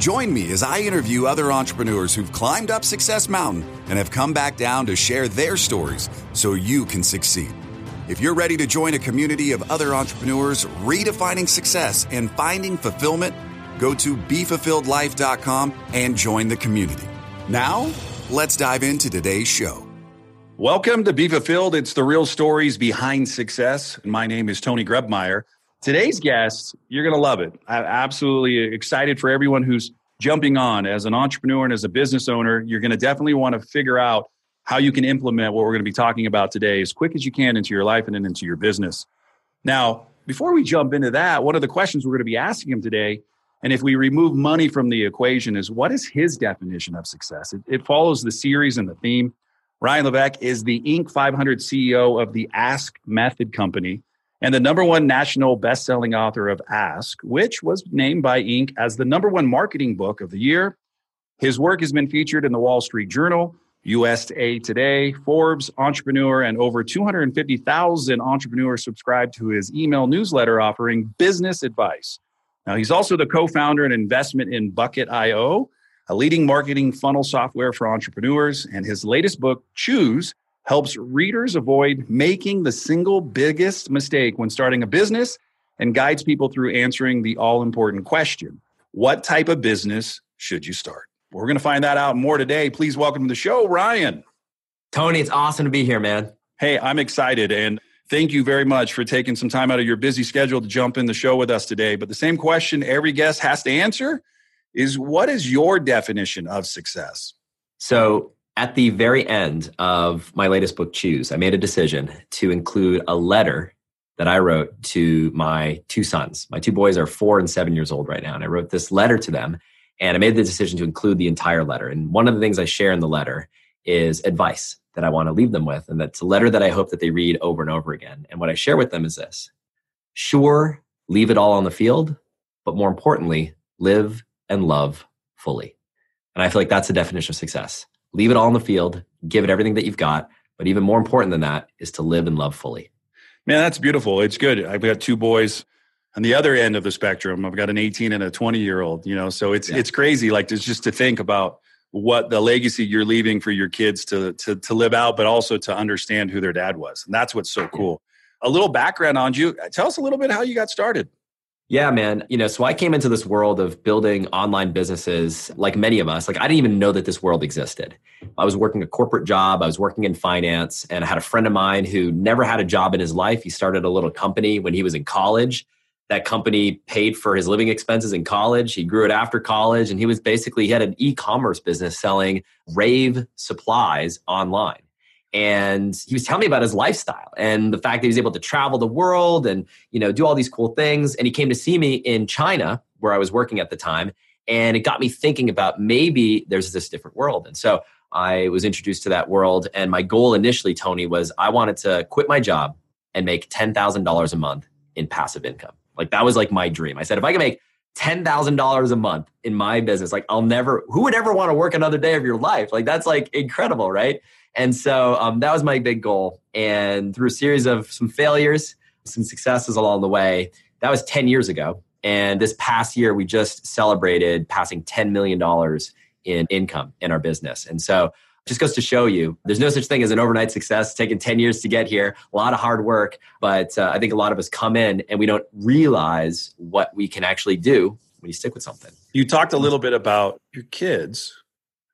Join me as I interview other entrepreneurs who've climbed up Success Mountain and have come back down to share their stories so you can succeed. If you're ready to join a community of other entrepreneurs redefining success and finding fulfillment, go to BeFulfilledLife.com and join the community. Now, let's dive into today's show. Welcome to Be Fulfilled. It's the real stories behind success. My name is Tony Grebmeier. Today's guest, you're going to love it. I'm absolutely excited for everyone who's jumping on as an entrepreneur and as a business owner. You're going to definitely want to figure out how you can implement what we're going to be talking about today as quick as you can into your life and then into your business. Now, before we jump into that, one of the questions we're going to be asking him today, and if we remove money from the equation, is what is his definition of success? It, it follows the series and the theme. Ryan Levesque is the Inc. 500 CEO of the Ask Method Company and the number one national best-selling author of Ask, which was named by Inc. as the number one marketing book of the year. His work has been featured in the Wall Street Journal, USA Today, Forbes, Entrepreneur, and over 250,000 entrepreneurs subscribe to his email newsletter offering business advice. Now, he's also the co-founder and investment in Bucket.io, a leading marketing funnel software for entrepreneurs, and his latest book, Choose, helps readers avoid making the single biggest mistake when starting a business and guides people through answering the all important question What type of business should you start? We're going to find that out more today. Please welcome to the show, Ryan. Tony, it's awesome to be here, man. Hey, I'm excited. And thank you very much for taking some time out of your busy schedule to jump in the show with us today. But the same question every guest has to answer is what is your definition of success? So, at the very end of my latest book, Choose, I made a decision to include a letter that I wrote to my two sons. My two boys are four and seven years old right now. And I wrote this letter to them and I made the decision to include the entire letter. And one of the things I share in the letter is advice that I want to leave them with. And that's a letter that I hope that they read over and over again. And what I share with them is this sure, leave it all on the field, but more importantly, live and love fully. And I feel like that's the definition of success leave it all in the field, give it everything that you've got. But even more important than that is to live and love fully. Man, that's beautiful. It's good. I've got two boys on the other end of the spectrum. I've got an 18 and a 20 year old, you know, so it's yeah. it's crazy like just to think about what the legacy you're leaving for your kids to to to live out but also to understand who their dad was. And that's what's so cool. A little background on you. Tell us a little bit how you got started. Yeah, man. You know, so I came into this world of building online businesses like many of us. Like, I didn't even know that this world existed. I was working a corporate job, I was working in finance, and I had a friend of mine who never had a job in his life. He started a little company when he was in college. That company paid for his living expenses in college. He grew it after college, and he was basically, he had an e commerce business selling rave supplies online and he was telling me about his lifestyle and the fact that he was able to travel the world and you know do all these cool things and he came to see me in china where i was working at the time and it got me thinking about maybe there's this different world and so i was introduced to that world and my goal initially tony was i wanted to quit my job and make $10000 a month in passive income like that was like my dream i said if i can make $10,000 a month in my business. Like, I'll never, who would ever want to work another day of your life? Like, that's like incredible, right? And so um, that was my big goal. And through a series of some failures, some successes along the way, that was 10 years ago. And this past year, we just celebrated passing $10 million in income in our business. And so just goes to show you there's no such thing as an overnight success. It's taken 10 years to get here, a lot of hard work. But uh, I think a lot of us come in and we don't realize what we can actually do when you stick with something. You talked a little bit about your kids.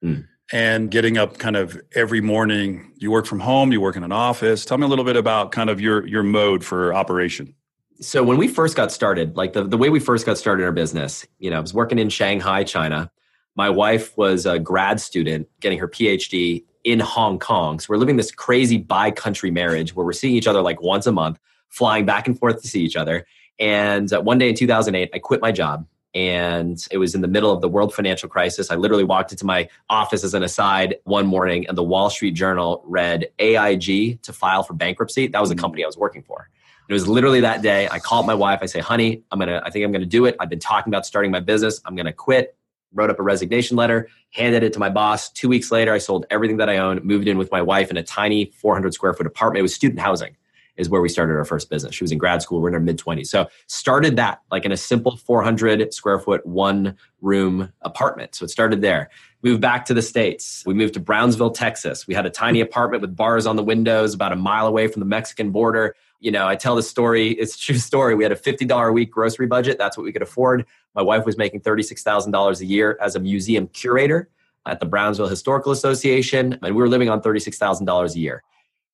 Mm and getting up kind of every morning. You work from home, you work in an office. Tell me a little bit about kind of your your mode for operation. So when we first got started, like the, the way we first got started in our business, you know, I was working in Shanghai, China. My wife was a grad student getting her PhD in Hong Kong. So we're living this crazy bi-country marriage where we're seeing each other like once a month, flying back and forth to see each other. And uh, one day in 2008, I quit my job and it was in the middle of the world financial crisis. I literally walked into my office as an aside one morning, and the Wall Street Journal read AIG to file for bankruptcy. That was the mm. company I was working for. It was literally that day. I called my wife. I say, "Honey, I'm gonna. I think I'm gonna do it. I've been talking about starting my business. I'm gonna quit." Wrote up a resignation letter, handed it to my boss. Two weeks later, I sold everything that I owned, moved in with my wife in a tiny 400 square foot apartment. It was student housing is where we started our first business. She was in grad school. We're in our mid 20s. So started that like in a simple 400 square foot, one room apartment. So it started there. Moved back to the States. We moved to Brownsville, Texas. We had a tiny apartment with bars on the windows about a mile away from the Mexican border. You know, I tell the story, it's true story. We had a $50 a week grocery budget. That's what we could afford. My wife was making $36,000 a year as a museum curator at the Brownsville Historical Association, and we were living on $36,000 a year.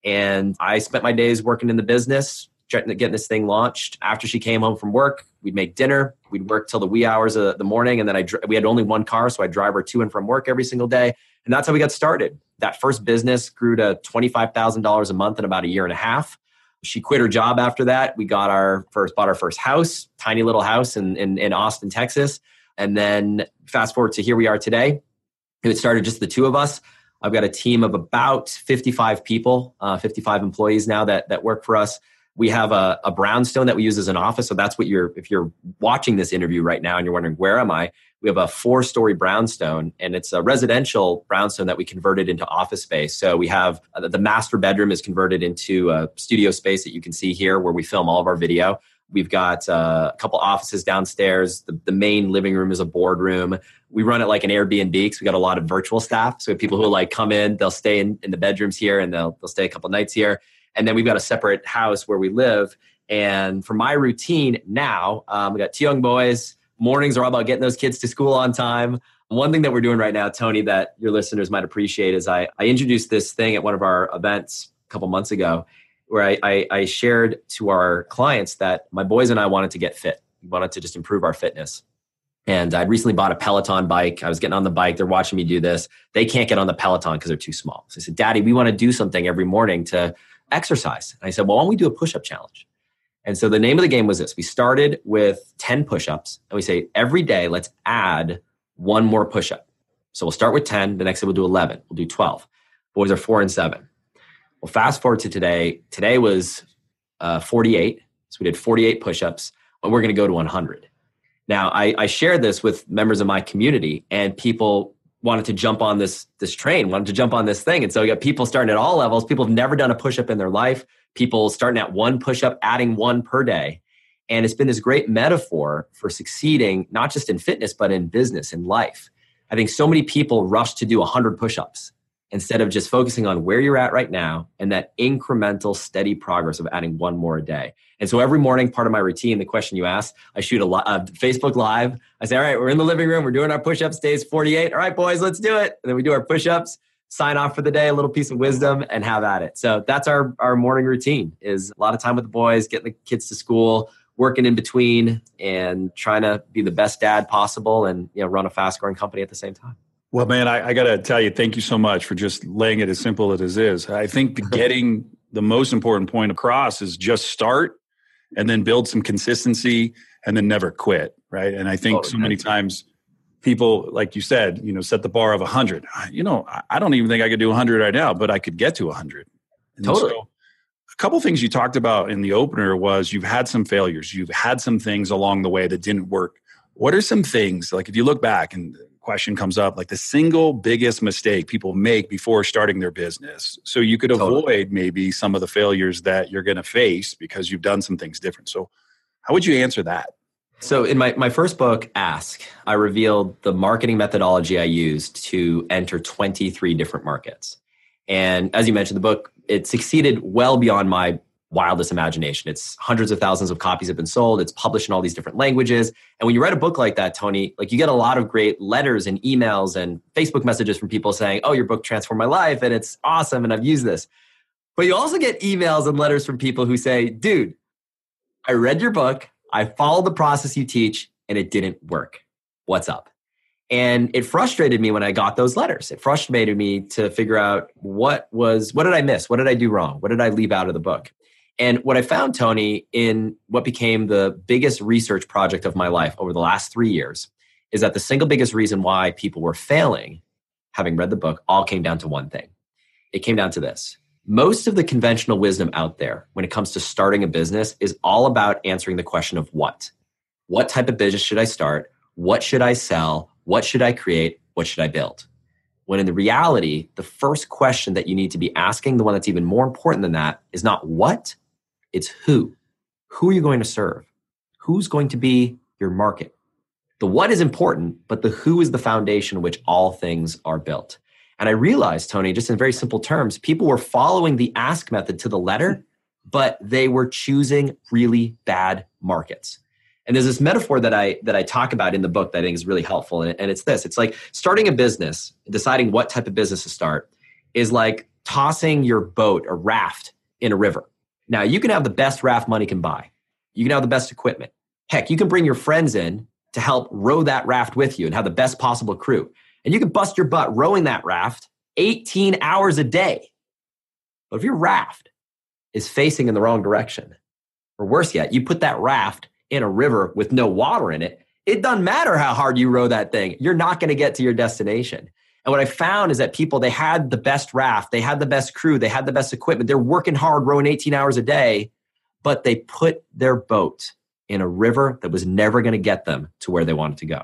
And I spent my days working in the business, getting this thing launched. After she came home from work, we'd make dinner. We'd work till the wee hours of the morning, and then I we had only one car, so I drive her to and from work every single day. And that's how we got started. That first business grew to twenty five thousand dollars a month in about a year and a half. She quit her job after that. We got our first bought our first house, tiny little house in in, in Austin, Texas. And then fast forward to here we are today. It started just the two of us. I've got a team of about 55 people, uh, 55 employees now that, that work for us. We have a, a brownstone that we use as an office. So that's what you're, if you're watching this interview right now and you're wondering, where am I? We have a four story brownstone and it's a residential brownstone that we converted into office space. So we have uh, the master bedroom is converted into a studio space that you can see here where we film all of our video. We've got uh, a couple offices downstairs. The, the main living room is a boardroom. We run it like an Airbnb because we got a lot of virtual staff. So we have people who like come in, they'll stay in, in the bedrooms here and they'll, they'll stay a couple nights here. And then we've got a separate house where we live. And for my routine now, um, we got two young boys. Mornings are all about getting those kids to school on time. One thing that we're doing right now, Tony, that your listeners might appreciate is I, I introduced this thing at one of our events a couple months ago where I, I, I shared to our clients that my boys and I wanted to get fit. We wanted to just improve our fitness. And I'd recently bought a Peloton bike. I was getting on the bike. They're watching me do this. They can't get on the Peloton because they're too small. So I said, Daddy, we want to do something every morning to exercise. And I said, Well, why don't we do a push up challenge? And so the name of the game was this we started with 10 push ups, and we say, Every day, let's add one more push up. So we'll start with 10. The next day, we'll do 11. We'll do 12. Boys are four and seven. Well, fast forward to today. Today was uh, 48. So we did 48 push ups, and we're going to go to 100. Now, I, I shared this with members of my community, and people wanted to jump on this this train, wanted to jump on this thing. And so we got people starting at all levels. People have never done a push up in their life. People starting at one push up, adding one per day. And it's been this great metaphor for succeeding, not just in fitness, but in business, in life. I think so many people rush to do 100 push ups instead of just focusing on where you're at right now and that incremental steady progress of adding one more a day. And so every morning part of my routine the question you asked i shoot a, li- a facebook live. I say all right we're in the living room. We're doing our push-ups days 48 all right boys let's do it. And then we do our push-ups sign off for the day a little piece of wisdom and have at it. So that's our our morning routine is a lot of time with the boys getting the kids to school working in between and trying to be the best dad possible and you know run a fast growing company at the same time well, man, I, I got to tell you, thank you so much for just laying it as simple as it is. I think getting the most important point across is just start and then build some consistency and then never quit, right? And I think oh, so many times people, like you said, you know, set the bar of 100. You know, I don't even think I could do 100 right now, but I could get to 100. And totally. So, a couple things you talked about in the opener was you've had some failures, you've had some things along the way that didn't work. What are some things like if you look back and question comes up like the single biggest mistake people make before starting their business. So you could totally. avoid maybe some of the failures that you're going to face because you've done some things different. So how would you answer that? So in my, my first book ask i revealed the marketing methodology i used to enter 23 different markets. And as you mentioned the book it succeeded well beyond my wildest imagination. It's hundreds of thousands of copies have been sold. It's published in all these different languages. And when you write a book like that, Tony, like you get a lot of great letters and emails and Facebook messages from people saying, "Oh, your book transformed my life and it's awesome and I've used this." But you also get emails and letters from people who say, "Dude, I read your book, I followed the process you teach and it didn't work. What's up?" And it frustrated me when I got those letters. It frustrated me to figure out what was what did I miss? What did I do wrong? What did I leave out of the book? And what I found, Tony, in what became the biggest research project of my life over the last three years is that the single biggest reason why people were failing, having read the book, all came down to one thing. It came down to this. Most of the conventional wisdom out there when it comes to starting a business is all about answering the question of what. What type of business should I start? What should I sell? What should I create? What should I build? When in the reality, the first question that you need to be asking, the one that's even more important than that, is not what, it's who. Who are you going to serve? Who's going to be your market? The what is important, but the who is the foundation on which all things are built. And I realized, Tony, just in very simple terms, people were following the ask method to the letter, but they were choosing really bad markets. And there's this metaphor that I that I talk about in the book that I think is really helpful, and it's this: it's like starting a business, deciding what type of business to start, is like tossing your boat, a raft, in a river. Now you can have the best raft money can buy, you can have the best equipment. Heck, you can bring your friends in to help row that raft with you and have the best possible crew, and you can bust your butt rowing that raft 18 hours a day. But if your raft is facing in the wrong direction, or worse yet, you put that raft in a river with no water in it, it doesn't matter how hard you row that thing. You're not going to get to your destination. And what I found is that people, they had the best raft, they had the best crew, they had the best equipment. They're working hard, rowing 18 hours a day, but they put their boat in a river that was never going to get them to where they wanted to go.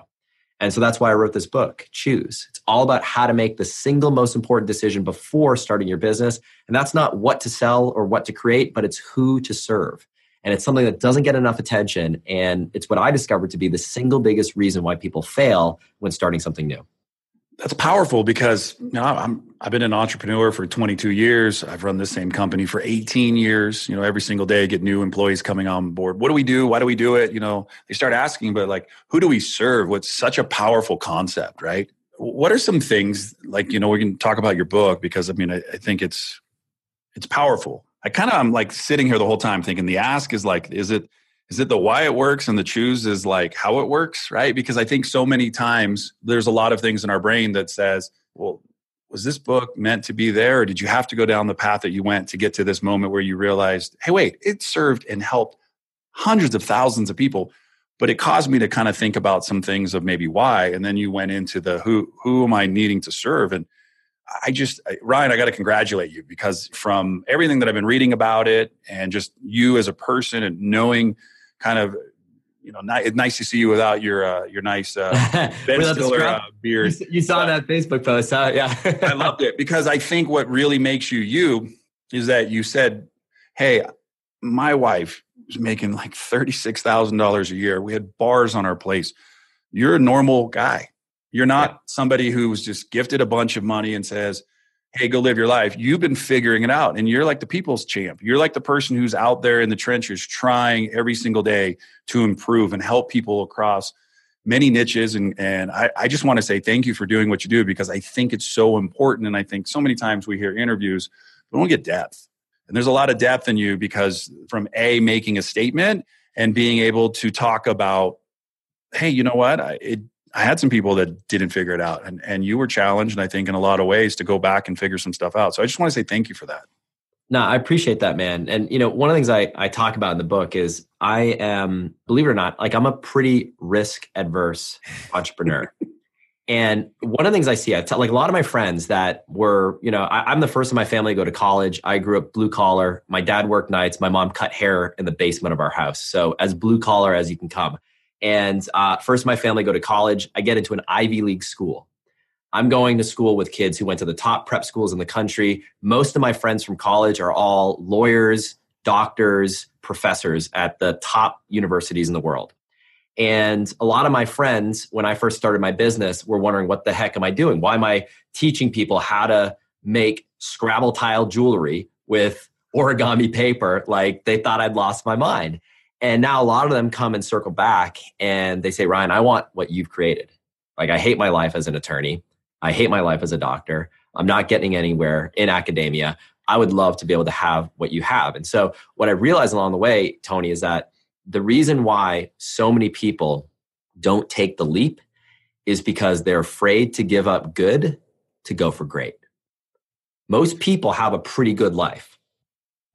And so that's why I wrote this book, Choose. It's all about how to make the single most important decision before starting your business. And that's not what to sell or what to create, but it's who to serve. And it's something that doesn't get enough attention. And it's what I discovered to be the single biggest reason why people fail when starting something new. That's powerful because you know, I'm I've been an entrepreneur for 22 years. I've run the same company for 18 years. You know, every single day I get new employees coming on board. What do we do? Why do we do it? You know, they start asking, but like, who do we serve? What's such a powerful concept, right? What are some things like you know we can talk about your book because I mean I, I think it's it's powerful. I kind of I'm like sitting here the whole time thinking the ask is like, is it is it the why it works and the choose is like how it works, right? Because I think so many times there's a lot of things in our brain that says, well, was this book meant to be there or did you have to go down the path that you went to get to this moment where you realized, hey, wait, it served and helped hundreds of thousands of people but it caused me to kind of think about some things of maybe why and then you went into the who who am i needing to serve and I just, Ryan, I got to congratulate you because from everything that I've been reading about it and just you as a person and knowing kind of, you know, it's nice to see you without your uh, your nice uh, Ben Stiller uh, beard. You, you saw but, that Facebook post, huh? Yeah, I loved it because I think what really makes you you is that you said, "Hey, my wife was making like thirty six thousand dollars a year. We had bars on our place. You're a normal guy. You're not yeah. somebody who was just gifted a bunch of money and says, Hey, go live your life. You've been figuring it out. And you're like the people's champ. You're like the person who's out there in the trenches trying every single day to improve and help people across many niches. And, and I, I just want to say thank you for doing what you do because I think it's so important. And I think so many times we hear interviews, we don't get depth. And there's a lot of depth in you because from A, making a statement and being able to talk about, hey, you know what? I, it, I had some people that didn't figure it out, and and you were challenged, and I think in a lot of ways to go back and figure some stuff out. So I just want to say thank you for that. No, I appreciate that, man. And you know, one of the things I I talk about in the book is I am, believe it or not, like I'm a pretty risk adverse entrepreneur. and one of the things I see, I tell like a lot of my friends that were, you know, I, I'm the first in my family to go to college. I grew up blue collar. My dad worked nights. My mom cut hair in the basement of our house. So as blue collar as you can come. And uh, first, my family go to college. I get into an Ivy League school. I'm going to school with kids who went to the top prep schools in the country. Most of my friends from college are all lawyers, doctors, professors at the top universities in the world. And a lot of my friends, when I first started my business, were wondering, what the heck am I doing? Why am I teaching people how to make Scrabble tile jewelry with origami paper? Like they thought I'd lost my mind. And now a lot of them come and circle back and they say, Ryan, I want what you've created. Like, I hate my life as an attorney. I hate my life as a doctor. I'm not getting anywhere in academia. I would love to be able to have what you have. And so, what I realized along the way, Tony, is that the reason why so many people don't take the leap is because they're afraid to give up good to go for great. Most people have a pretty good life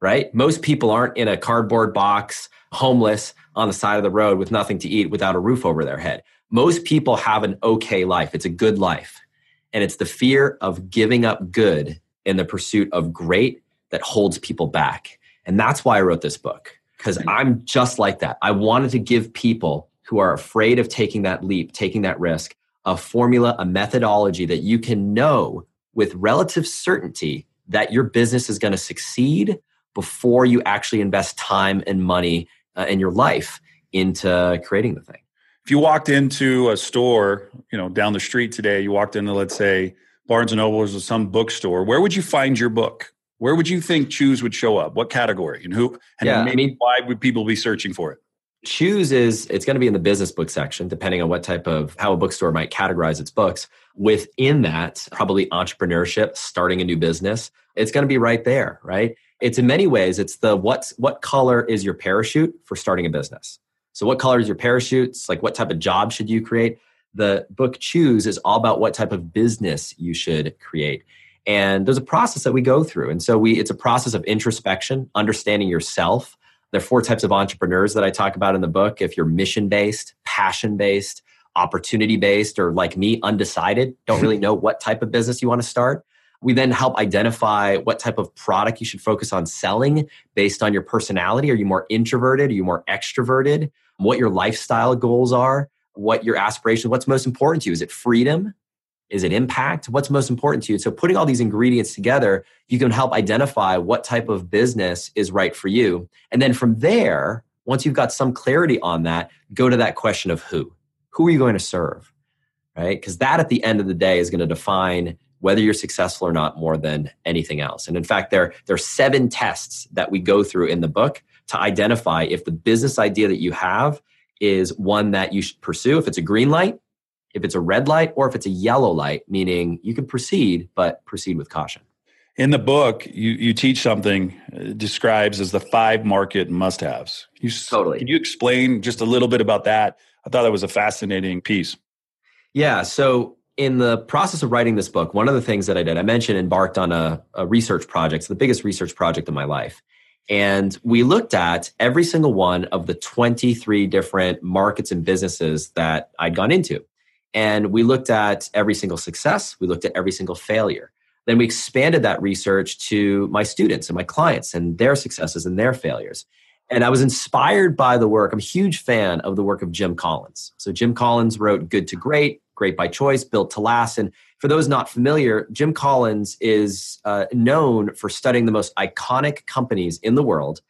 right? Most people aren't in a cardboard box, homeless on the side of the road with nothing to eat without a roof over their head. Most people have an okay life. It's a good life. And it's the fear of giving up good in the pursuit of great that holds people back. And that's why I wrote this book, because I'm just like that. I wanted to give people who are afraid of taking that leap, taking that risk, a formula, a methodology that you can know with relative certainty that your business is going to succeed before you actually invest time and money uh, in your life into creating the thing. If you walked into a store, you know, down the street today, you walked into, let's say, Barnes and Noble or some bookstore, where would you find your book? Where would you think Choose would show up? What category and who? And yeah, I mean, why would people be searching for it? Choose is it's going to be in the business book section, depending on what type of how a bookstore might categorize its books. Within that, probably entrepreneurship, starting a new business. It's going to be right there, right? It's in many ways, it's the what's what color is your parachute for starting a business. So what color is your parachutes? Like what type of job should you create? The book Choose is all about what type of business you should create. And there's a process that we go through. And so we it's a process of introspection, understanding yourself. There are four types of entrepreneurs that I talk about in the book. If you're mission based, passion based, opportunity based, or like me, undecided, don't really know what type of business you want to start. We then help identify what type of product you should focus on selling based on your personality. Are you more introverted? Are you more extroverted? What your lifestyle goals are, what your aspirations, what's most important to you. Is it freedom? Is it impact? What's most important to you? So, putting all these ingredients together, you can help identify what type of business is right for you. And then from there, once you've got some clarity on that, go to that question of who. Who are you going to serve? Right? Because that at the end of the day is going to define whether you're successful or not more than anything else. And in fact, there, there are seven tests that we go through in the book to identify if the business idea that you have is one that you should pursue. If it's a green light, if it's a red light, or if it's a yellow light, meaning you can proceed, but proceed with caution. In the book, you, you teach something uh, describes as the five market must-haves. You, totally. Can you explain just a little bit about that? I thought that was a fascinating piece. Yeah. So in the process of writing this book, one of the things that I did, I mentioned embarked on a, a research project, it's the biggest research project of my life. And we looked at every single one of the 23 different markets and businesses that I'd gone into. And we looked at every single success, we looked at every single failure. Then we expanded that research to my students and my clients and their successes and their failures. And I was inspired by the work. I'm a huge fan of the work of Jim Collins. So, Jim Collins wrote Good to Great, Great by Choice, Built to Last. And for those not familiar, Jim Collins is uh, known for studying the most iconic companies in the world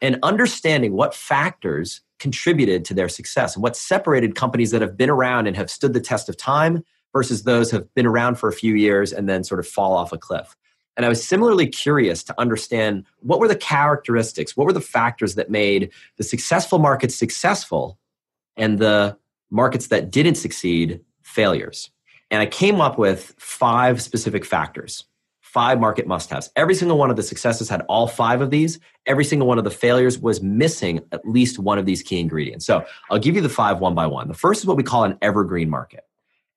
and understanding what factors contributed to their success and what separated companies that have been around and have stood the test of time versus those who have been around for a few years and then sort of fall off a cliff. And I was similarly curious to understand what were the characteristics, what were the factors that made the successful markets successful and the markets that didn't succeed failures. And I came up with five specific factors, five market must haves. Every single one of the successes had all five of these. Every single one of the failures was missing at least one of these key ingredients. So I'll give you the five one by one. The first is what we call an evergreen market.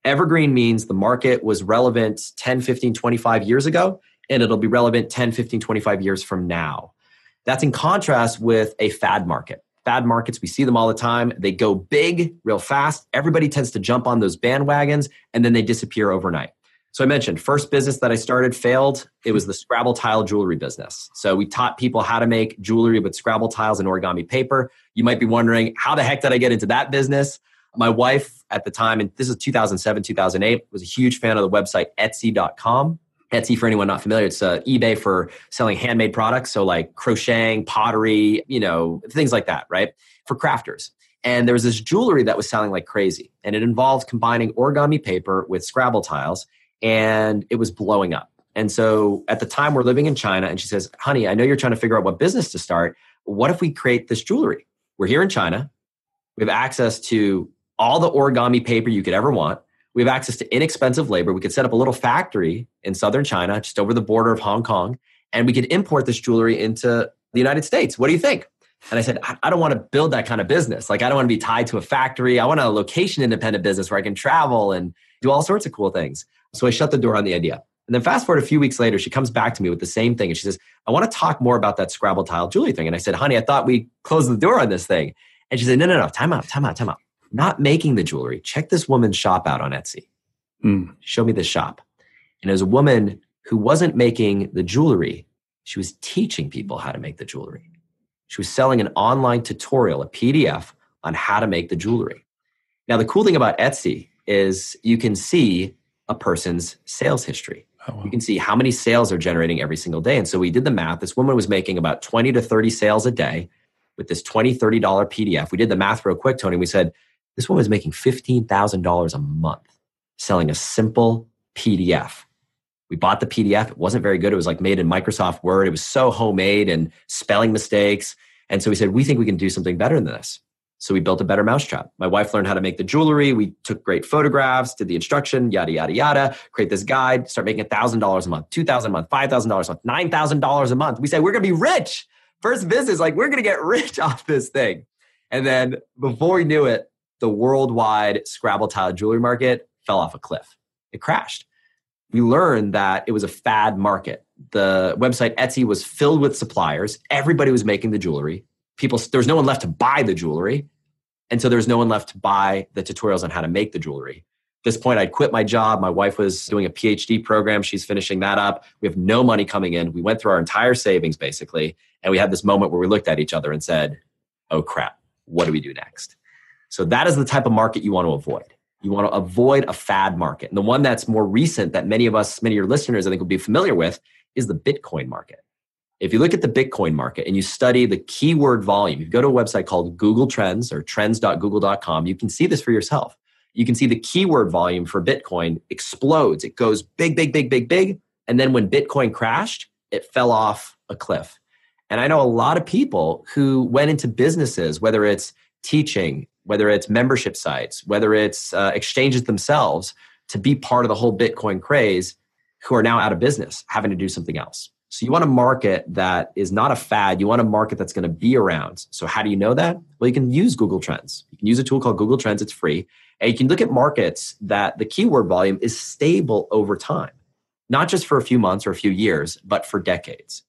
Evergreen means the market was relevant 10, 15, 25 years ago, and it'll be relevant 10, 15, 25 years from now. That's in contrast with a fad market fad markets. We see them all the time. They go big real fast. Everybody tends to jump on those bandwagons and then they disappear overnight. So I mentioned first business that I started failed. It was the Scrabble tile jewelry business. So we taught people how to make jewelry with Scrabble tiles and origami paper. You might be wondering, how the heck did I get into that business? My wife at the time, and this is 2007, 2008, was a huge fan of the website Etsy.com. Etsy, for anyone not familiar, it's uh, eBay for selling handmade products. So, like crocheting, pottery, you know, things like that, right? For crafters. And there was this jewelry that was selling like crazy. And it involved combining origami paper with Scrabble tiles, and it was blowing up. And so at the time, we're living in China, and she says, Honey, I know you're trying to figure out what business to start. What if we create this jewelry? We're here in China. We have access to all the origami paper you could ever want. We have access to inexpensive labor. We could set up a little factory in southern China, just over the border of Hong Kong, and we could import this jewelry into the United States. What do you think? And I said, I don't want to build that kind of business. Like, I don't want to be tied to a factory. I want a location independent business where I can travel and do all sorts of cool things. So I shut the door on the idea. And then fast forward a few weeks later, she comes back to me with the same thing. And she says, I want to talk more about that Scrabble tile jewelry thing. And I said, honey, I thought we closed the door on this thing. And she said, no, no, no, time out, time out, time out. Not making the jewelry. Check this woman's shop out on Etsy. Mm. Show me the shop. And as a woman who wasn't making the jewelry, she was teaching people how to make the jewelry. She was selling an online tutorial, a PDF on how to make the jewelry. Now, the cool thing about Etsy is you can see a person's sales history. Oh, wow. You can see how many sales they're generating every single day. And so we did the math. This woman was making about 20 to 30 sales a day with this $20, $30 PDF. We did the math real quick, Tony. We said, this woman was making $15,000 a month selling a simple PDF. We bought the PDF. It wasn't very good. It was like made in Microsoft Word. It was so homemade and spelling mistakes. And so we said, we think we can do something better than this. So we built a better mousetrap. My wife learned how to make the jewelry. We took great photographs, did the instruction, yada, yada, yada, create this guide, start making $1,000 a month, 2,000 a month, $5,000 a month, $9,000 a month. We said, we're going to be rich. First business, like we're going to get rich off this thing. And then before we knew it, the worldwide Scrabble tile jewelry market fell off a cliff. It crashed. We learned that it was a fad market. The website Etsy was filled with suppliers. Everybody was making the jewelry. People, there was no one left to buy the jewelry. And so there was no one left to buy the tutorials on how to make the jewelry. At this point, I'd quit my job. My wife was doing a PhD program. She's finishing that up. We have no money coming in. We went through our entire savings basically. And we had this moment where we looked at each other and said, oh crap, what do we do next? So that is the type of market you want to avoid. You want to avoid a fad market. And the one that's more recent that many of us, many of your listeners, I think will be familiar with is the Bitcoin market. If you look at the Bitcoin market and you study the keyword volume, you go to a website called Google Trends or trends.google.com, you can see this for yourself. You can see the keyword volume for Bitcoin explodes. It goes big, big, big, big, big. And then when Bitcoin crashed, it fell off a cliff. And I know a lot of people who went into businesses, whether it's teaching, whether it's membership sites, whether it's uh, exchanges themselves, to be part of the whole Bitcoin craze, who are now out of business, having to do something else. So you want a market that is not a fad. You want a market that's going to be around. So how do you know that? Well, you can use Google Trends. You can use a tool called Google Trends. It's free. And you can look at markets that the keyword volume is stable over time, not just for a few months or a few years, but for decades.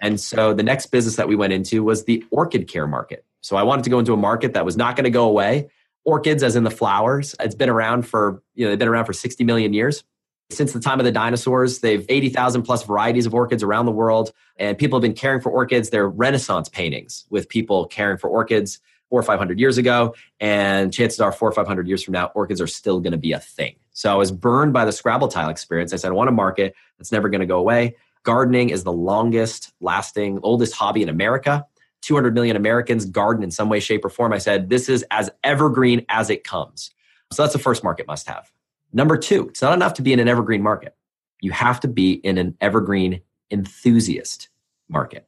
And so the next business that we went into was the orchid care market. So I wanted to go into a market that was not going to go away. Orchids, as in the flowers, it's been around for, you know, they've been around for 60 million years. Since the time of the dinosaurs, they've 80,000 plus varieties of orchids around the world. And people have been caring for orchids. They're Renaissance paintings with people caring for orchids four or 500 years ago. And chances are, four or 500 years from now, orchids are still going to be a thing. So I was burned by the Scrabble tile experience. I said, I want a market that's never going to go away. Gardening is the longest lasting, oldest hobby in America. 200 million Americans garden in some way, shape, or form. I said, this is as evergreen as it comes. So that's the first market must have. Number two, it's not enough to be in an evergreen market. You have to be in an evergreen enthusiast market.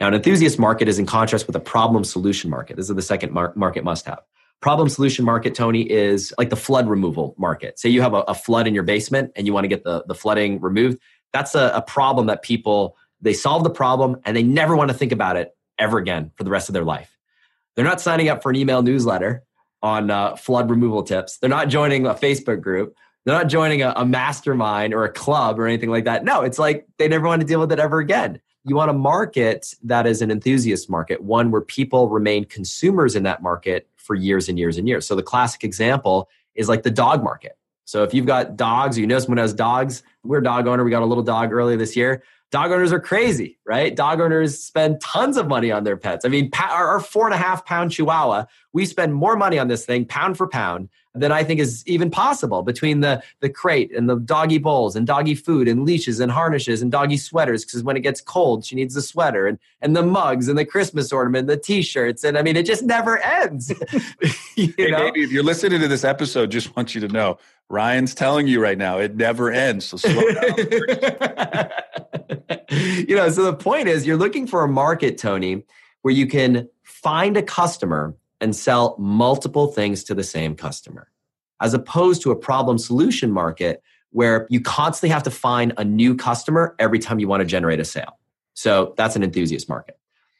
Now, an enthusiast market is in contrast with a problem solution market. This is the second mar- market must have. Problem solution market, Tony, is like the flood removal market. Say you have a, a flood in your basement and you want to get the, the flooding removed. That's a, a problem that people, they solve the problem and they never want to think about it ever again for the rest of their life. They're not signing up for an email newsletter on uh, flood removal tips. They're not joining a Facebook group. They're not joining a, a mastermind or a club or anything like that. No, it's like they never want to deal with it ever again. You want a market that is an enthusiast market, one where people remain consumers in that market for years and years and years. So the classic example is like the dog market. So if you've got dogs, you know someone has dogs, we're a dog owner. We got a little dog earlier this year dog owners are crazy, right? Dog owners spend tons of money on their pets. I mean, our four and a half pound Chihuahua, we spend more money on this thing, pound for pound, than I think is even possible between the the crate and the doggy bowls and doggy food and leashes and harnesses and doggy sweaters because when it gets cold she needs the sweater and and the mugs and the Christmas ornament, the t-shirts and I mean it just never ends. you hey, know? baby, if you're listening to this episode, just want you to know Ryan's telling you right now it never ends. So slow down. you know, so the point is you're looking for a market, Tony, where you can find a customer and sell multiple things to the same customer, as opposed to a problem solution market where you constantly have to find a new customer every time you want to generate a sale. So that's an enthusiast market.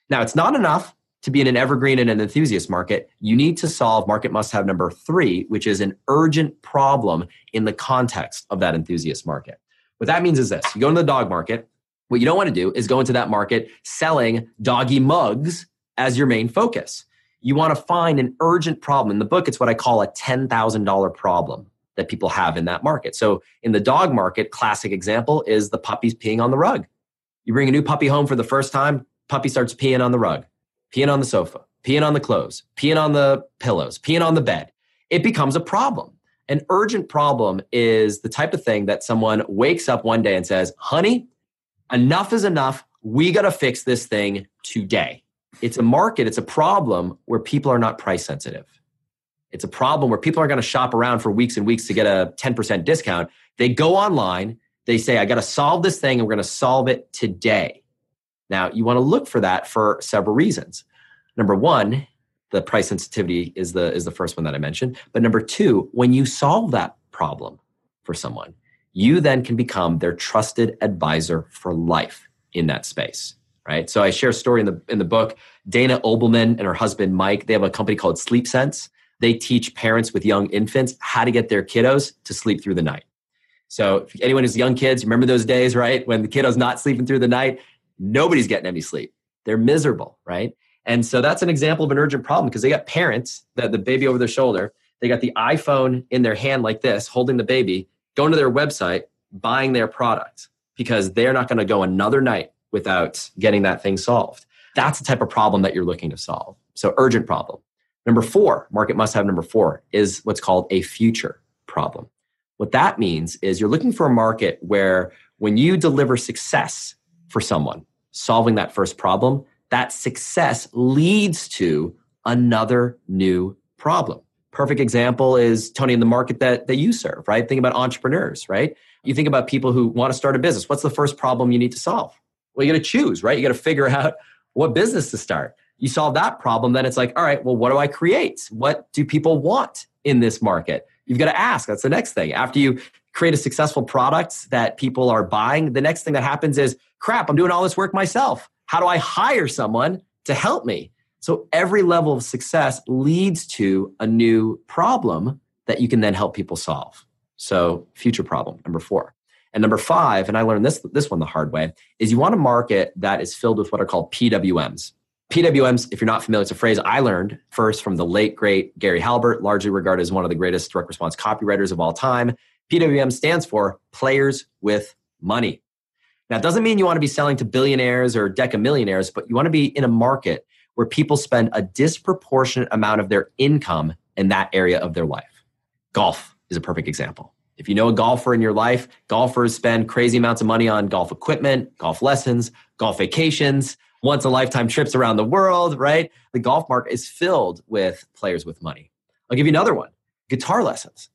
Now, it's not enough to be in an evergreen and an enthusiast market. You need to solve market must have number three, which is an urgent problem in the context of that enthusiast market. What that means is this you go into the dog market. What you don't want to do is go into that market selling doggy mugs as your main focus. You want to find an urgent problem. In the book, it's what I call a $10,000 problem that people have in that market. So in the dog market, classic example is the puppies peeing on the rug. You bring a new puppy home for the first time, puppy starts peeing on the rug, peeing on the sofa, peeing on the clothes, peeing on the pillows, peeing on the bed. It becomes a problem. An urgent problem is the type of thing that someone wakes up one day and says, honey, enough is enough. We got to fix this thing today. It's a market, it's a problem where people are not price sensitive. It's a problem where people aren't going to shop around for weeks and weeks to get a 10% discount. They go online, they say, I got to solve this thing and we're going to solve it today. Now, you want to look for that for several reasons. Number one, the price sensitivity is the is the first one that I mentioned. But number two, when you solve that problem for someone, you then can become their trusted advisor for life in that space. Right. So I share a story in the in the book. Dana Obleman and her husband Mike, they have a company called Sleep Sense. They teach parents with young infants how to get their kiddos to sleep through the night. So if anyone who's young kids, remember those days, right? When the kiddo's not sleeping through the night, nobody's getting any sleep. They're miserable, right? And so that's an example of an urgent problem because they got parents that the baby over their shoulder, they got the iPhone in their hand like this, holding the baby, going to their website, buying their product because they're not going to go another night without getting that thing solved. That's the type of problem that you're looking to solve. So urgent problem. Number four, market must have number four is what's called a future problem. What that means is you're looking for a market where when you deliver success for someone, solving that first problem, that success leads to another new problem. Perfect example is Tony in the market that, that you serve, right? Think about entrepreneurs, right? You think about people who want to start a business. What's the first problem you need to solve? Well, you got to choose, right? You got to figure out what business to start. You solve that problem, then it's like, all right, well, what do I create? What do people want in this market? You've got to ask. That's the next thing. After you create a successful product that people are buying, the next thing that happens is, crap, I'm doing all this work myself. How do I hire someone to help me? So every level of success leads to a new problem that you can then help people solve. So future problem, number four. And number five, and I learned this, this one the hard way, is you want a market that is filled with what are called PWMs. PWMs, if you're not familiar, it's a phrase I learned first from the late, great Gary Halbert, largely regarded as one of the greatest direct response copywriters of all time. PWM stands for players with money. Now, it doesn't mean you want to be selling to billionaires or decamillionaires, but you want to be in a market where people spend a disproportionate amount of their income in that area of their life. Golf is a perfect example. If you know a golfer in your life, golfers spend crazy amounts of money on golf equipment, golf lessons, golf vacations, once a lifetime trips around the world, right? The golf market is filled with players with money. I'll give you another one guitar lessons.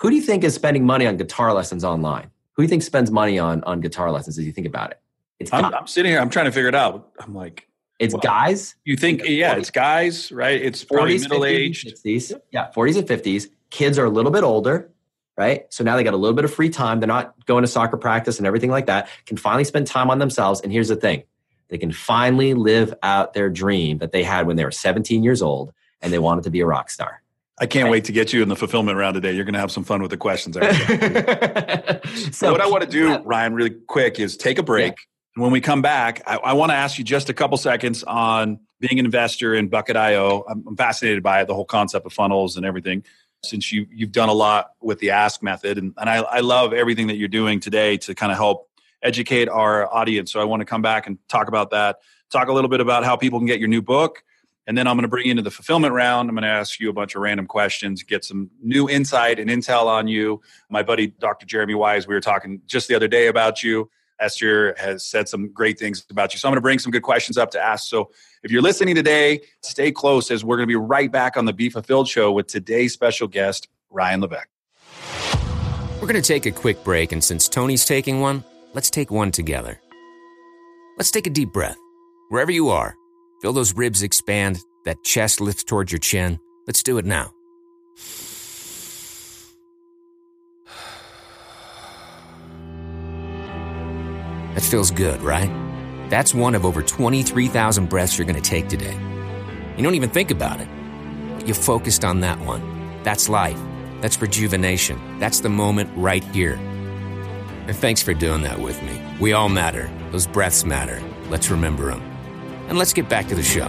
Who do you think is spending money on guitar lessons online? Who do you think spends money on on guitar lessons as you think about it? It's I'm, I'm sitting here. I'm trying to figure it out. I'm like, it's well, guys. You think, yeah, it's guys, right? It's 40s, middle aged. 60s. Yeah, 40s and 50s. Kids are a little bit older, right? So now they got a little bit of free time. They're not going to soccer practice and everything like that. Can finally spend time on themselves. And here's the thing they can finally live out their dream that they had when they were 17 years old and they wanted to be a rock star. I can't wait to get you in the fulfillment round today. You're going to have some fun with the questions. so, what I want to do, uh, Ryan, really quick is take a break. Yeah. And when we come back, I, I want to ask you just a couple seconds on being an investor in Bucket.io. I'm, I'm fascinated by it, the whole concept of funnels and everything. Since you, you've done a lot with the Ask method, and, and I, I love everything that you're doing today to kind of help educate our audience. So I want to come back and talk about that, talk a little bit about how people can get your new book, and then I'm going to bring you into the fulfillment round. I'm going to ask you a bunch of random questions, get some new insight and intel on you. My buddy, Dr. Jeremy Wise, we were talking just the other day about you. Esther has said some great things about you. So I'm going to bring some good questions up to ask. So if you're listening today, stay close as we're going to be right back on the Be Fulfilled show with today's special guest, Ryan Levesque. We're going to take a quick break. And since Tony's taking one, let's take one together. Let's take a deep breath. Wherever you are, Feel those ribs expand, that chest lift towards your chin. Let's do it now. That feels good, right? That's one of over 23,000 breaths you're going to take today. You don't even think about it, you focused on that one. That's life. That's rejuvenation. That's the moment right here. And thanks for doing that with me. We all matter. Those breaths matter. Let's remember them. And let's get back to the show.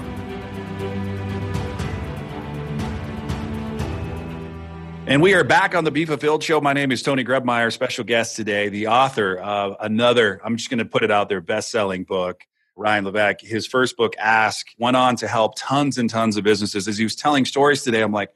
And we are back on the Be Fulfilled Show. My name is Tony Grebmeier, special guest today, the author of another, I'm just going to put it out there, best selling book, Ryan Levesque. His first book, Ask, went on to help tons and tons of businesses. As he was telling stories today, I'm like,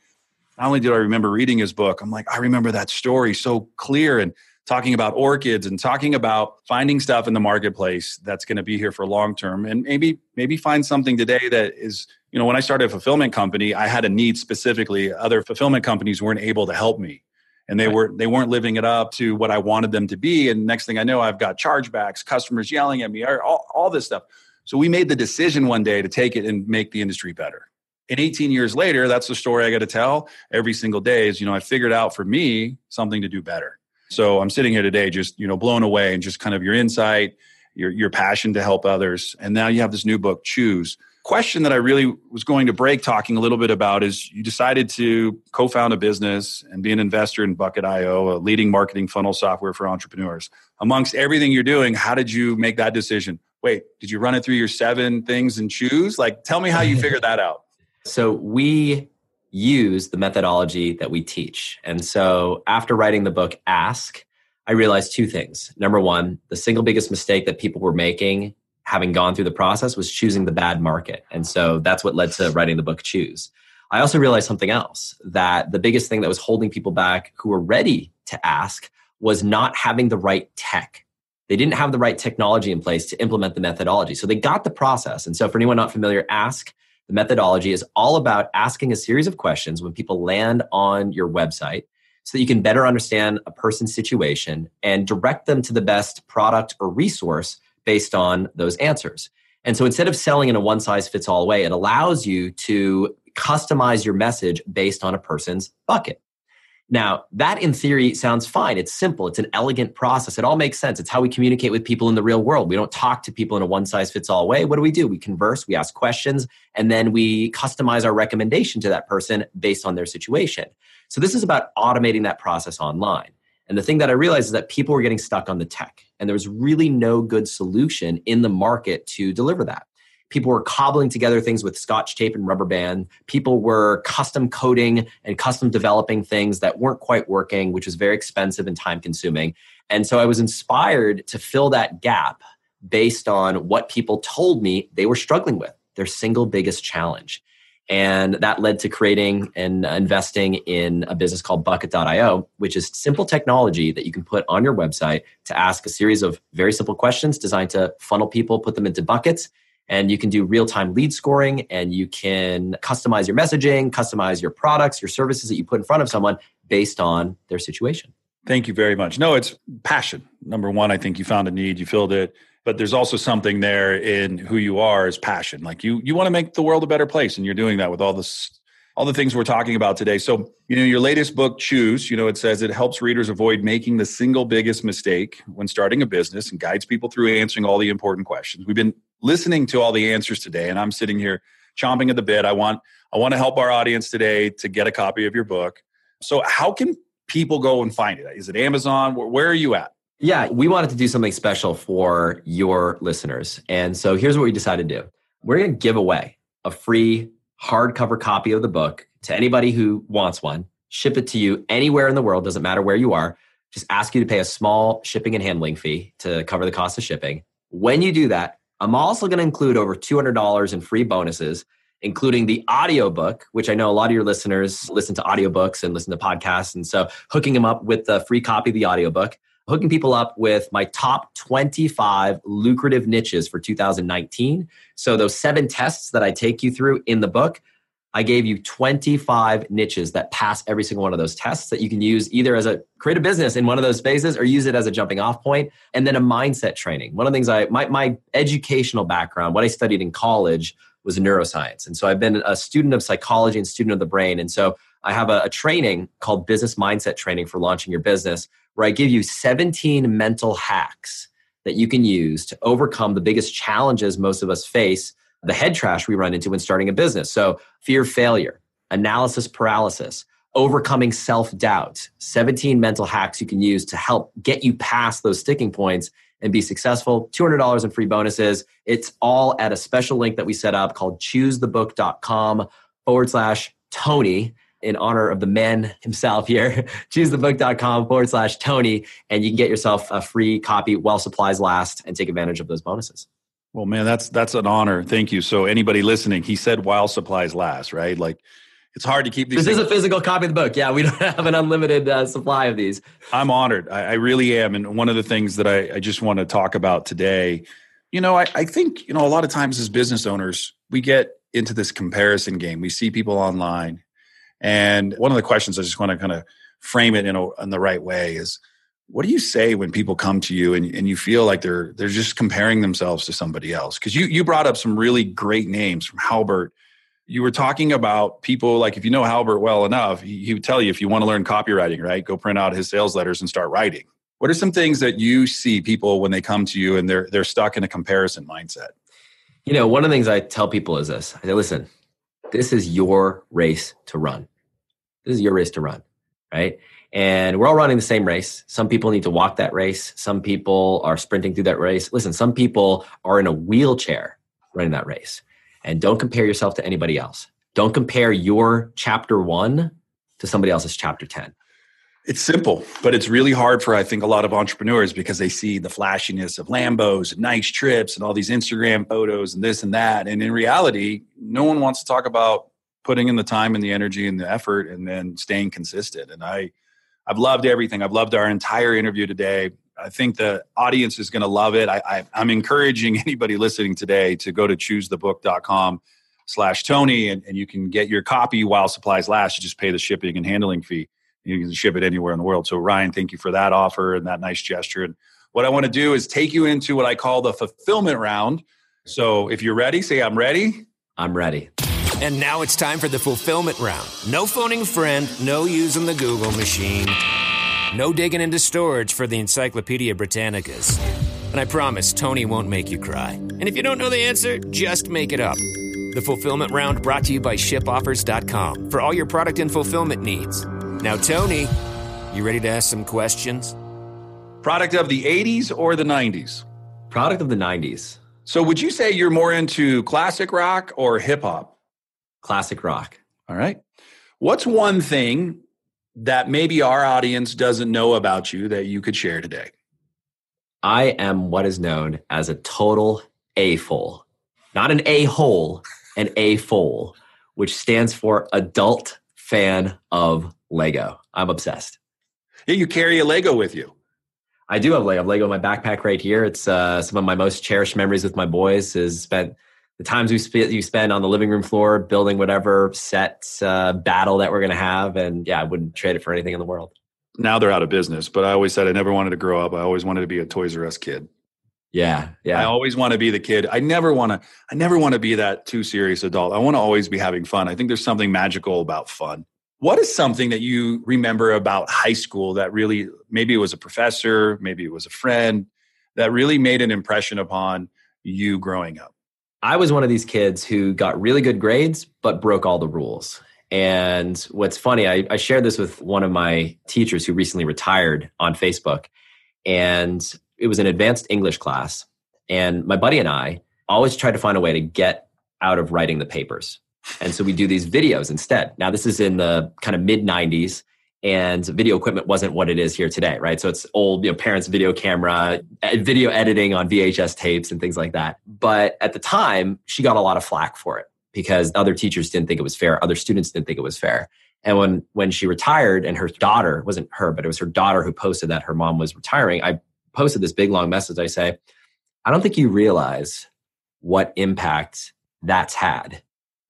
not only did I remember reading his book, I'm like, I remember that story so clear and talking about orchids and talking about finding stuff in the marketplace that's going to be here for long term. And maybe maybe find something today that is you know when i started a fulfillment company i had a need specifically. Other fulfillment companies weren't able to help me and they were they weren't living it up to what i wanted them to be. And next thing i know i've got chargebacks customers yelling at me all, all this stuff. So we made the decision one day to take it and make the industry better. And 18 years later that's the story i got to tell every single day is you know i figured out for me something to do better so I'm sitting here today just, you know, blown away and just kind of your insight, your your passion to help others. And now you have this new book, Choose. Question that I really was going to break talking a little bit about is you decided to co-found a business and be an investor in Bucket.io, a leading marketing funnel software for entrepreneurs. Amongst everything you're doing, how did you make that decision? Wait, did you run it through your seven things and choose? Like tell me how you figured that out. So we use the methodology that we teach. And so after writing the book Ask, I realized two things. Number one, the single biggest mistake that people were making having gone through the process was choosing the bad market. And so that's what led to writing the book Choose. I also realized something else that the biggest thing that was holding people back who were ready to ask was not having the right tech. They didn't have the right technology in place to implement the methodology. So they got the process. And so for anyone not familiar, Ask the methodology is all about asking a series of questions when people land on your website so that you can better understand a person's situation and direct them to the best product or resource based on those answers. And so instead of selling in a one size fits all way, it allows you to customize your message based on a person's bucket. Now, that in theory sounds fine. It's simple. It's an elegant process. It all makes sense. It's how we communicate with people in the real world. We don't talk to people in a one size fits all way. What do we do? We converse, we ask questions, and then we customize our recommendation to that person based on their situation. So, this is about automating that process online. And the thing that I realized is that people were getting stuck on the tech, and there was really no good solution in the market to deliver that. People were cobbling together things with scotch tape and rubber band. People were custom coding and custom developing things that weren't quite working, which was very expensive and time consuming. And so I was inspired to fill that gap based on what people told me they were struggling with, their single biggest challenge. And that led to creating and investing in a business called Bucket.io, which is simple technology that you can put on your website to ask a series of very simple questions designed to funnel people, put them into buckets, and you can do real time lead scoring and you can customize your messaging, customize your products, your services that you put in front of someone based on their situation. Thank you very much. No, it's passion. Number one, I think you found a need, you filled it, but there's also something there in who you are is passion. Like you, you want to make the world a better place, and you're doing that with all this, all the things we're talking about today. So, you know, your latest book, Choose, you know, it says it helps readers avoid making the single biggest mistake when starting a business and guides people through answering all the important questions. We've been listening to all the answers today, and I'm sitting here chomping at the bit. I want I want to help our audience today to get a copy of your book. So, how can people go and find it? Is it Amazon? Where are you at? Yeah, we wanted to do something special for your listeners. And so here's what we decided to do. We're going to give away a free hardcover copy of the book to anybody who wants one, ship it to you anywhere in the world, doesn't matter where you are. Just ask you to pay a small shipping and handling fee to cover the cost of shipping. When you do that, I'm also going to include over $200 in free bonuses, including the audiobook, which I know a lot of your listeners listen to audiobooks and listen to podcasts. And so hooking them up with the free copy of the audiobook, hooking people up with my top 25 lucrative niches for 2019. So those seven tests that I take you through in the book, I gave you 25 niches that pass every single one of those tests that you can use either as a create a business in one of those spaces or use it as a jumping off point. And then a mindset training. One of the things I, my, my educational background, what I studied in college was neuroscience. And so I've been a student of psychology and student of the brain. And so I have a, a training called business mindset training for launching your business where I give you 17 mental hacks that you can use to overcome the biggest challenges most of us face the head trash we run into when starting a business. So, fear failure, analysis paralysis, overcoming self doubt, 17 mental hacks you can use to help get you past those sticking points and be successful. $200 in free bonuses. It's all at a special link that we set up called choosethebook.com forward slash Tony in honor of the man himself here. choosethebook.com forward slash Tony. And you can get yourself a free copy while supplies last and take advantage of those bonuses. Well, man, that's that's an honor. Thank you. So anybody listening, he said while supplies last, right? Like it's hard to keep these. This things. is a physical copy of the book. Yeah, we don't have an unlimited uh, supply of these. I'm honored. I, I, really am. And one of the things that I, I just want to talk about today, you know, I, I think, you know, a lot of times as business owners, we get into this comparison game. We see people online. And one of the questions I just want to kind of frame it in, a, in the right way is what do you say when people come to you and, and you feel like they're they're just comparing themselves to somebody else? Because you you brought up some really great names from Halbert you were talking about people like if you know Halbert well enough, he, he would tell you if you want to learn copywriting, right? Go print out his sales letters and start writing. What are some things that you see people when they come to you and they're they're stuck in a comparison mindset? You know, one of the things I tell people is this. I say, listen, this is your race to run. This is your race to run, right? And we're all running the same race. Some people need to walk that race. Some people are sprinting through that race. Listen, some people are in a wheelchair running that race. And don't compare yourself to anybody else. Don't compare your chapter one to somebody else's chapter 10. It's simple, but it's really hard for I think a lot of entrepreneurs because they see the flashiness of Lambos and nice trips and all these Instagram photos and this and that. And in reality, no one wants to talk about putting in the time and the energy and the effort and then staying consistent. And I I've loved everything. I've loved our entire interview today. I think the audience is going to love it. I, am encouraging anybody listening today to go to choosethebook.com slash Tony and, and you can get your copy while supplies last. You just pay the shipping and handling fee. You can ship it anywhere in the world. So Ryan, thank you for that offer and that nice gesture. And what I want to do is take you into what I call the fulfillment round. So if you're ready, say I'm ready. I'm ready. And now it's time for the fulfillment round. No phoning friend, no using the Google machine. No digging into storage for the Encyclopedia Britannicas. And I promise Tony won't make you cry. And if you don't know the answer, just make it up. The fulfillment round brought to you by shipoffers.com for all your product and fulfillment needs. Now, Tony, you ready to ask some questions? Product of the 80s or the 90s? Product of the 90s. So, would you say you're more into classic rock or hip hop? Classic rock. All right. What's one thing that maybe our audience doesn't know about you that you could share today? I am what is known as a total A full, not an A hole, an A full, which stands for adult fan of Lego. I'm obsessed. Yeah, you carry a Lego with you. I do have Lego. I have Lego in my backpack right here. It's uh, some of my most cherished memories with my boys. Is spent the times we sp- you spend on the living room floor building whatever set uh, battle that we're going to have and yeah i wouldn't trade it for anything in the world. Now they're out of business but i always said i never wanted to grow up. I always wanted to be a toys r us kid. Yeah yeah. I always want to be the kid. I never want to i never want to be that too serious adult. I want to always be having fun. I think there's something magical about fun. What is something that you remember about high school that really maybe it was a professor maybe it was a friend that really made an impression upon you growing up I was one of these kids who got really good grades, but broke all the rules. And what's funny, I, I shared this with one of my teachers who recently retired on Facebook. And it was an advanced English class. And my buddy and I always tried to find a way to get out of writing the papers. And so we do these videos instead. Now, this is in the kind of mid 90s and video equipment wasn't what it is here today, right? So it's old, you know, parents' video camera, uh, video editing on VHS tapes and things like that. But at the time, she got a lot of flack for it because other teachers didn't think it was fair, other students didn't think it was fair. And when when she retired and her daughter wasn't her, but it was her daughter who posted that her mom was retiring, I posted this big long message. I say, I don't think you realize what impact that's had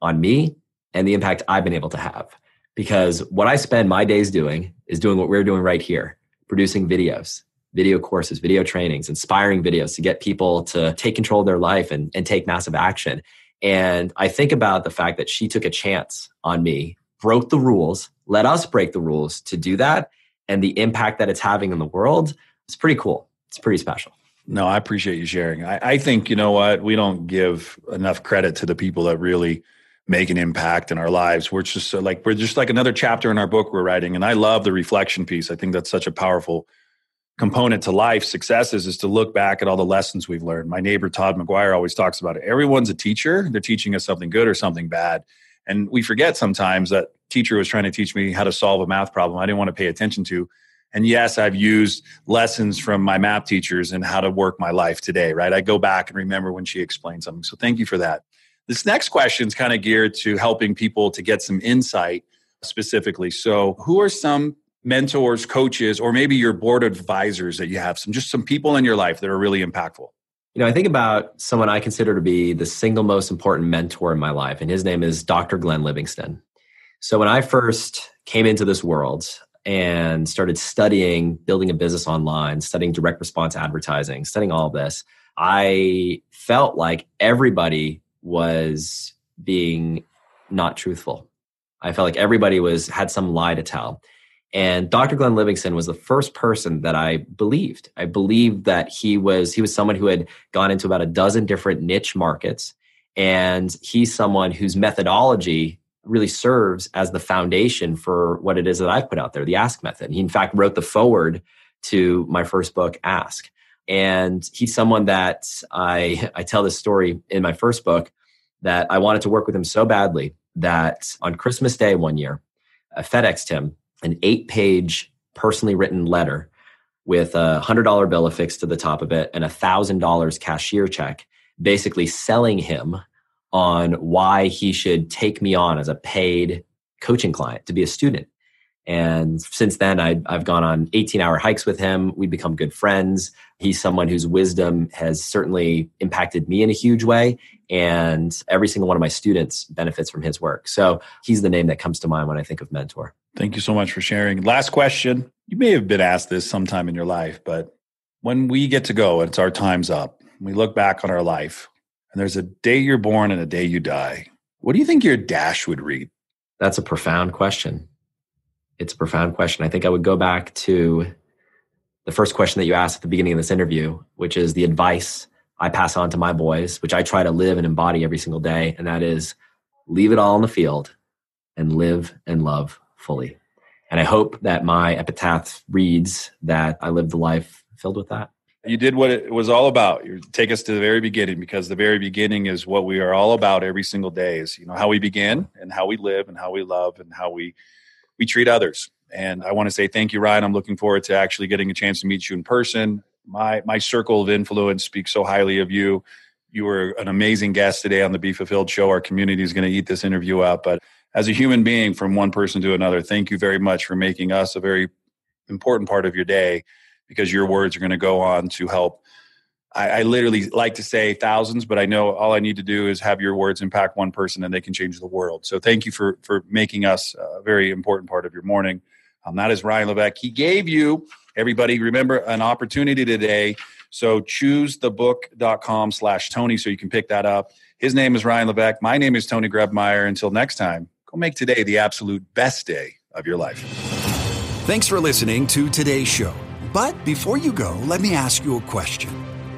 on me and the impact I've been able to have because what I spend my days doing is doing what we're doing right here producing videos, video courses, video trainings, inspiring videos to get people to take control of their life and, and take massive action. And I think about the fact that she took a chance on me, broke the rules, let us break the rules to do that. And the impact that it's having in the world is pretty cool. It's pretty special. No, I appreciate you sharing. I, I think, you know what, we don't give enough credit to the people that really make an impact in our lives. We're just so like we're just like another chapter in our book we're writing. And I love the reflection piece. I think that's such a powerful component to life successes is to look back at all the lessons we've learned. My neighbor Todd McGuire always talks about it. Everyone's a teacher. They're teaching us something good or something bad. And we forget sometimes that teacher was trying to teach me how to solve a math problem I didn't want to pay attention to. And yes, I've used lessons from my math teachers and how to work my life today, right? I go back and remember when she explained something. So thank you for that. This next question is kind of geared to helping people to get some insight specifically. So, who are some mentors, coaches, or maybe your board advisors that you have? Some just some people in your life that are really impactful. You know, I think about someone I consider to be the single most important mentor in my life, and his name is Dr. Glenn Livingston. So, when I first came into this world and started studying building a business online, studying direct response advertising, studying all of this, I felt like everybody was being not truthful. I felt like everybody was had some lie to tell. And Dr. Glenn Livingston was the first person that I believed. I believed that he was he was someone who had gone into about a dozen different niche markets and he's someone whose methodology really serves as the foundation for what it is that I've put out there, the Ask method. He in fact wrote the foreword to my first book Ask. And he's someone that I I tell this story in my first book that I wanted to work with him so badly that on Christmas Day one year, I FedExed him an eight page personally written letter with a hundred dollar bill affixed to the top of it and a thousand dollars cashier check, basically selling him on why he should take me on as a paid coaching client to be a student. And since then, I, have gone on 18 hour hikes with him. We've become good friends. He's someone whose wisdom has certainly impacted me in a huge way. And every single one of my students benefits from his work. So he's the name that comes to mind when I think of mentor. Thank you so much for sharing. Last question. You may have been asked this sometime in your life, but when we get to go, and it's our time's up. We look back on our life, and there's a day you're born and a day you die. What do you think your dash would read? That's a profound question it's a profound question. I think I would go back to the first question that you asked at the beginning of this interview, which is the advice I pass on to my boys, which I try to live and embody every single day. And that is leave it all in the field and live and love fully. And I hope that my epitaph reads that I lived the life filled with that. You did what it was all about. You take us to the very beginning because the very beginning is what we are all about every single day is, you know, how we begin and how we live and how we love and how we we treat others. And I want to say thank you, Ryan. I'm looking forward to actually getting a chance to meet you in person. My my circle of influence speaks so highly of you. You were an amazing guest today on the Be Fulfilled show. Our community is going to eat this interview up. But as a human being, from one person to another, thank you very much for making us a very important part of your day because your words are going to go on to help I, I, literally like to say thousands, but I know all I need to do is have your words impact one person and they can change the world. So thank you for for making us a very important part of your morning. Um, that is Ryan Levesque. He gave you, everybody, remember, an opportunity today. So choose the book.com slash Tony so you can pick that up. His name is Ryan Levesque. My name is Tony Grebmeier. Until next time, go make today the absolute best day of your life. Thanks for listening to today's show. But before you go, let me ask you a question.